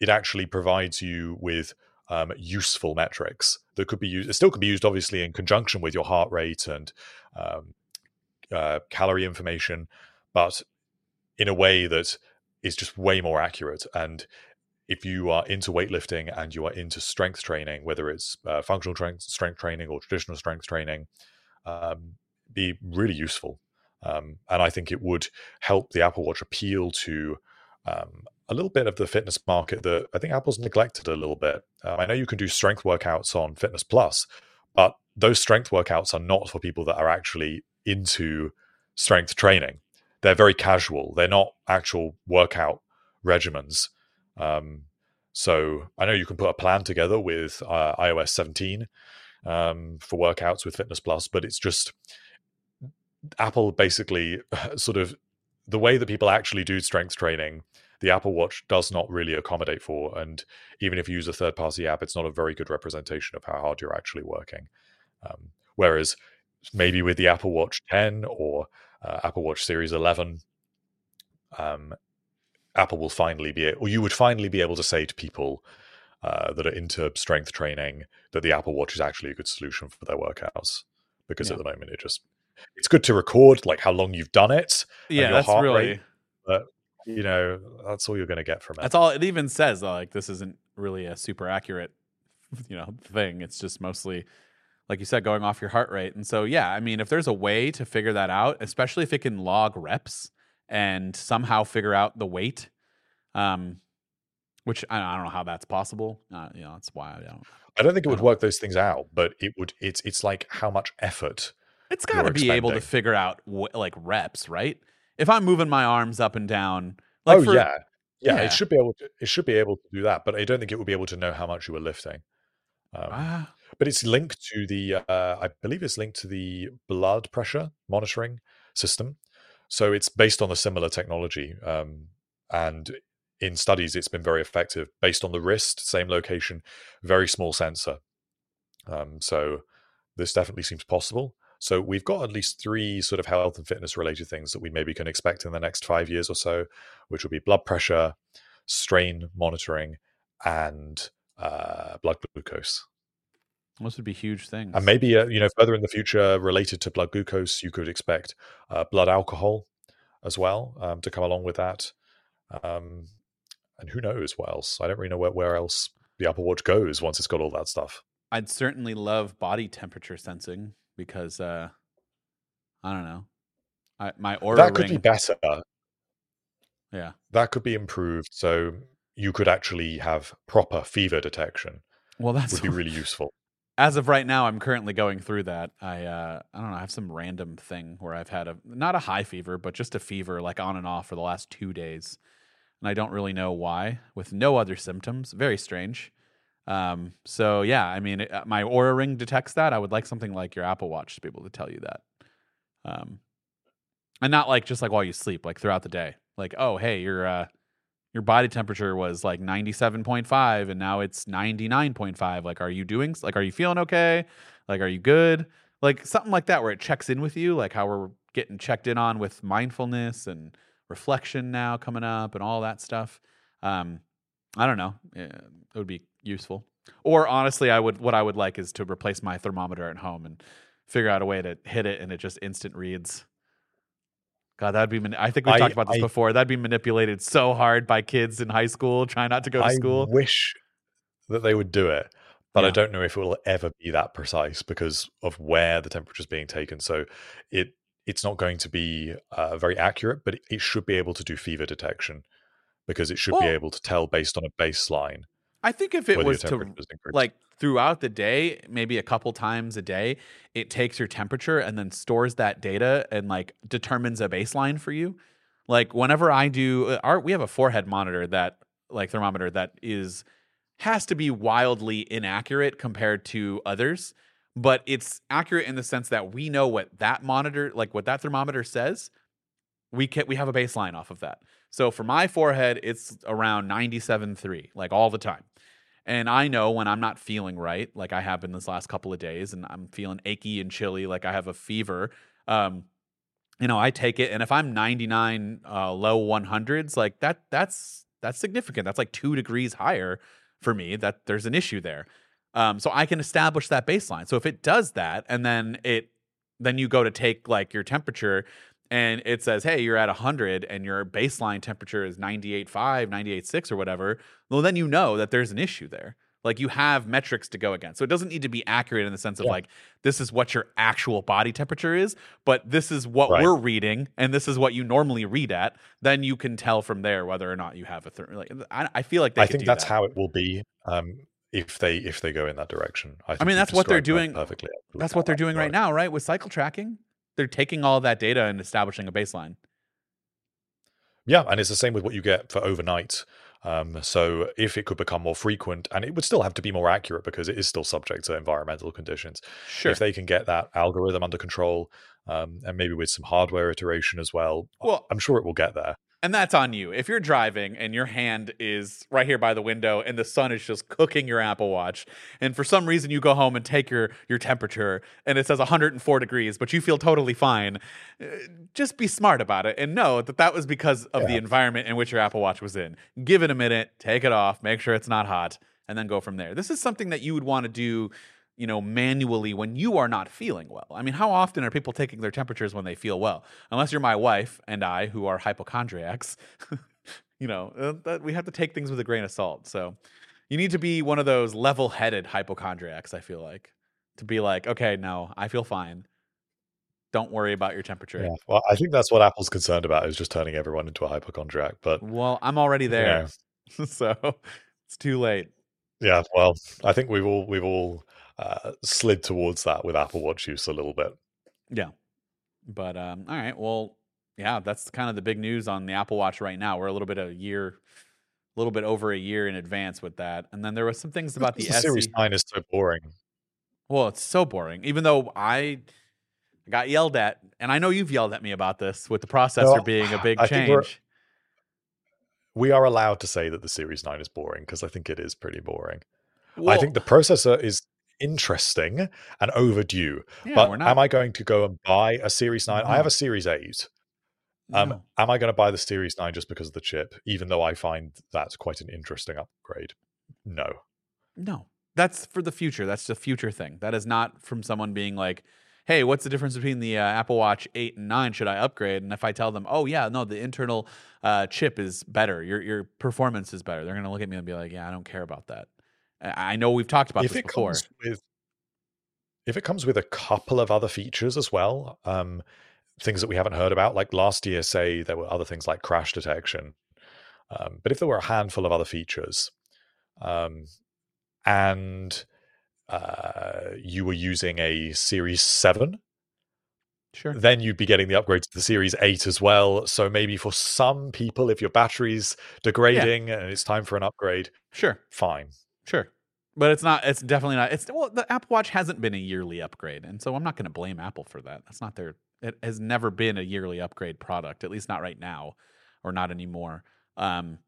it actually provides you with um, useful metrics that could be used. It still could be used, obviously, in conjunction with your heart rate and um, uh, calorie information, but in a way that is just way more accurate. And if you are into weightlifting and you are into strength training, whether it's uh, functional strength, strength training or traditional strength training, um, be really useful. Um, and I think it would help the Apple Watch appeal to um, a little bit of the fitness market that I think Apple's neglected a little bit. Um, I know you can do strength workouts on Fitness Plus, but those strength workouts are not for people that are actually into strength training. They're very casual. They're not actual workout regimens. Um, so I know you can put a plan together with uh, iOS 17 um, for workouts with Fitness Plus, but it's just Apple basically sort of the way that people actually do strength training. The Apple Watch does not really accommodate for, and even if you use a third-party app, it's not a very good representation of how hard you're actually working. Um, whereas maybe with the Apple Watch 10 or uh, Apple Watch Series 11, um, Apple will finally be, or you would finally be able to say to people uh, that are into strength training that the Apple Watch is actually a good solution for their workouts. Because yeah. at the moment, it just it's good to record like how long you've done it. Yeah, that's really. Rate, but you know, that's all you're going to get from it. That's all it even says. Like this isn't really a super accurate, you know, thing. It's just mostly like you said, going off your heart rate. And so, yeah, I mean, if there's a way to figure that out, especially if it can log reps, and somehow figure out the weight. Um, which I, don't know how that's possible. Uh, you know, that's why I don't. I don't think it would work those things out, but it would. It's it's like how much effort. It's got to be able to figure out wh- like reps, right? If I'm moving my arms up and down, like oh for, yeah. yeah, yeah, it should be able to. It should be able to do that, but I don't think it would be able to know how much you were lifting. Um, uh, but it's linked to the. Uh, I believe it's linked to the blood pressure monitoring system. So it's based on a similar technology. Um, and in studies, it's been very effective based on the wrist, same location, very small sensor. Um, so this definitely seems possible. So we've got at least three sort of health and fitness related things that we maybe can expect in the next five years or so, which will be blood pressure, strain monitoring, and uh, blood glucose. Those would be huge things. And maybe, uh, you know, further in the future, related to blood glucose, you could expect uh, blood alcohol as well um, to come along with that. Um, and who knows what else? I don't really know where, where else the Apple Watch goes once it's got all that stuff. I'd certainly love body temperature sensing because uh, I don't know. I, my Oura that could ring, be better. Yeah, that could be improved. So you could actually have proper fever detection. Well, that's would be really useful. As of right now, I'm currently going through that. I uh, I don't know. I have some random thing where I've had a not a high fever, but just a fever, like on and off for the last two days, and I don't really know why. With no other symptoms, very strange. Um, so yeah, I mean, it, uh, my Oura Ring detects that. I would like something like your Apple Watch to be able to tell you that. Um, and not like just like while you sleep, like throughout the day. Like, oh, hey, your uh, your body temperature was like ninety seven point five, and now it's ninety nine point five. Like, are you doing? Like, are you feeling okay? Like, are you good? Like something like that, where it checks in with you, like how we're getting checked in on with mindfulness and reflection now coming up and all that stuff. Um, I don't know. It would be useful. Or honestly, I would what I would like is to replace my thermometer at home and figure out a way to hit it and it just instant reads. God, that'd be. I think we talked about this I, before. That'd be manipulated so hard by kids in high school trying not to go to I school. I wish that they would do it, but yeah. I don't know if it will ever be that precise because of where the temperature is being taken. So it it's not going to be uh, very accurate, but it, it, should be able to do fever detection because it should well, be able to tell based on a baseline I think if it was to like throughout the day, maybe a couple times a day, it takes your temperature and then stores that data and like determines a baseline for you. Like whenever I do uh, our we have a forehead monitor that like thermometer that is has to be wildly inaccurate compared to others, but it's accurate in the sense that we know what that monitor like what that thermometer says. We can we have a baseline off of that. So for my forehead, it's around 97.3, like all the time. And I know when I'm not feeling right, like I have been this last couple of days, and I'm feeling achy and chilly, like I have a fever. Um, you know, I take it, and if I'm 99, uh, low 100s, like that, that's that's significant. That's like two degrees higher for me. That there's an issue there. Um, so I can establish that baseline. So if it does that, and then it, then you go to take like your temperature, and it says, hey, you're at 100 and your baseline temperature is 98.5, 98.6 or whatever, well, then you know that there's an issue there. Like you have metrics to go against. So it doesn't need to be accurate in the sense of yeah. like, this is what your actual body temperature is, but this is what right. we're reading and this is what you normally read at. Then you can tell from there whether or not you have a therm. Like, I, I feel like I think that's that. how it will be. Um, if they if they go in that direction, I, I mean that's what they're doing. Perfectly, that's what they're doing right now, right? With cycle tracking, they're taking all that data and establishing a baseline. Yeah, and it's the same with what you get for overnight. Um, so if it could become more frequent, and it would still have to be more accurate because it is still subject to environmental conditions. Sure. If they can get that algorithm under control, um, and maybe with some hardware iteration as well, well, I'm sure it will get there and that's on you. If you're driving and your hand is right here by the window and the sun is just cooking your Apple Watch, and for some reason you go home and take your your temperature and it says 104 degrees, but you feel totally fine, uh, just be smart about it and know that that was because of yeah. the environment in which your Apple Watch was in. Give it a minute, take it off, make sure it's not hot, and then go from there. This is something that you would want to do you know, manually when you are not feeling well. I mean, how often are people taking their temperatures when they feel well? Unless you're my wife and I, who are hypochondriacs, you know, uh, that we have to take things with a grain of salt. So you need to be one of those level headed hypochondriacs, I feel like, to be like, okay, no, I feel fine. Don't worry about your temperature. Yeah. Well, I think that's what Apple's concerned about is just turning everyone into a hypochondriac. But well, I'm already there. so it's too late. Yeah, well, I think we've all we've all uh, slid towards that with Apple Watch use a little bit. Yeah. But um, all right, well, yeah, that's kind of the big news on the Apple Watch right now. We're a little bit a year, a little bit over a year in advance with that. And then there was some things about the, the Series Nine is so boring. Well, it's so boring. Even though I got yelled at, and I know you've yelled at me about this with the processor no, being a big I change. We are allowed to say that the Series 9 is boring because I think it is pretty boring. Well, I think the processor is interesting and overdue. Yeah, but am I going to go and buy a Series 9? No. I have a Series 8. Um, no. Am I going to buy the Series 9 just because of the chip, even though I find that's quite an interesting upgrade? No. No. That's for the future. That's the future thing. That is not from someone being like, hey, what's the difference between the uh, Apple Watch 8 and 9? Should I upgrade? And if I tell them, oh, yeah, no, the internal uh, chip is better, your, your performance is better, they're going to look at me and be like, yeah, I don't care about that. I know we've talked about if this before. With, if it comes with a couple of other features as well, um, things that we haven't heard about, like last year, say there were other things like crash detection. Um, but if there were a handful of other features, um, and uh, you were using a Series Seven, Sure. then you'd be getting the upgrade to the Series 8 as well. So maybe for some people, if your battery's degrading and it's time for an upgrade, Sure. fine. Sure. But it's not it's definitely not it's well the Apple Watch hasn't been a yearly upgrade and so I'm not going to blame Apple for that. That's not their it has never been a yearly upgrade product, at least not right now or not anymore. Um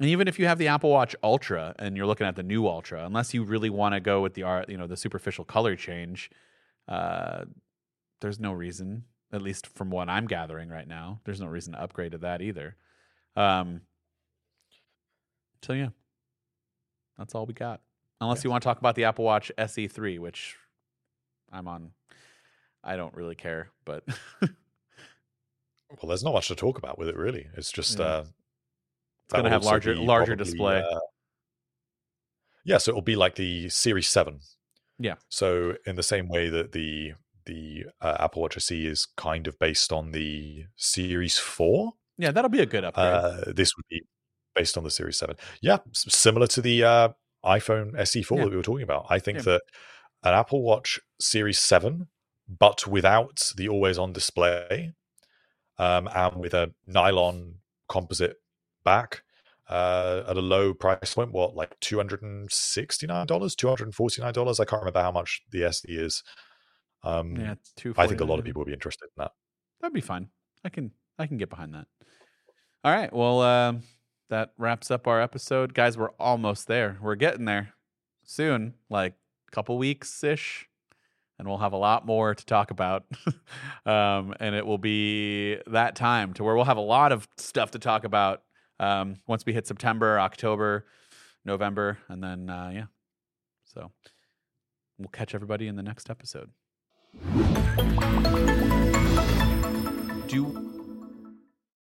and even if you have the Apple Watch Ultra and you're looking at the new Ultra, unless you really want to go with the art, you know, the superficial color change, uh there's no reason, at least from what I'm gathering right now, there's no reason to upgrade to that either. Um so yeah. That's all we got. Unless Yes. you want to talk about the Apple Watch SE3, which I'm on. I don't really care, but Well, there's not much to talk about with it, really. It's just Yeah. uh, it's going to have larger larger probably, display. uh, yeah, so it'll be like the Series Seven. Yeah. So in the same way that the the uh, Apple Watch SE is kind of based on the Series Four, yeah, that'll be a good upgrade. uh, this would be based on the Series Seven. Yeah, similar to the uh, iPhone SE4 Yeah. that we were talking about. I think Yeah. that an Apple Watch Series Seven, but without the always-on display, um, and with a nylon composite back uh, at a low price point, what like two hundred and sixty-nine dollars, two hundred and forty-nine dollars? I can't remember how much the SE is. Um, yeah, two. I think a lot of people would be interested in that. That'd be fine. I can I can get behind that. All right. Well, um, that wraps up our episode, guys. We're almost there. We're getting there soon, like a couple weeks ish, and we'll have a lot more to talk about. um, and it will be that time to where we'll have a lot of stuff to talk about um, once we hit September, October, November, and then uh, yeah. So we'll catch everybody in the next episode. Do